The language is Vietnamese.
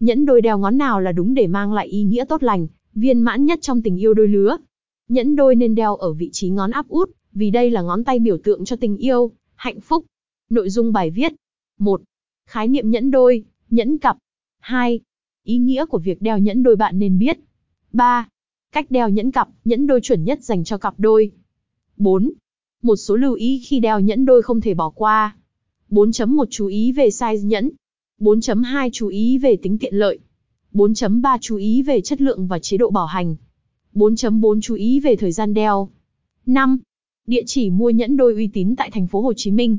Nhẫn đôi đeo ngón nào là đúng để mang lại ý nghĩa tốt lành, viên mãn nhất trong tình yêu đôi lứa. Nhẫn đôi nên đeo ở vị trí ngón áp út, vì đây là ngón tay biểu tượng cho tình yêu, hạnh phúc. Nội dung bài viết 1. Khái niệm nhẫn đôi, nhẫn cặp 2. Ý nghĩa của việc đeo nhẫn đôi bạn nên biết 3. Cách đeo nhẫn cặp, nhẫn đôi chuẩn nhất dành cho cặp đôi 4. Một số lưu ý khi đeo nhẫn đôi không thể bỏ qua 4.1 Chú ý về size nhẫn 4.2 Chú ý về tính tiện lợi 4.3 Chú ý về chất lượng và chế độ bảo hành 4.4 Chú ý về thời gian đeo 5. Địa chỉ mua nhẫn đôi uy tín tại thành phố Hồ Chí Minh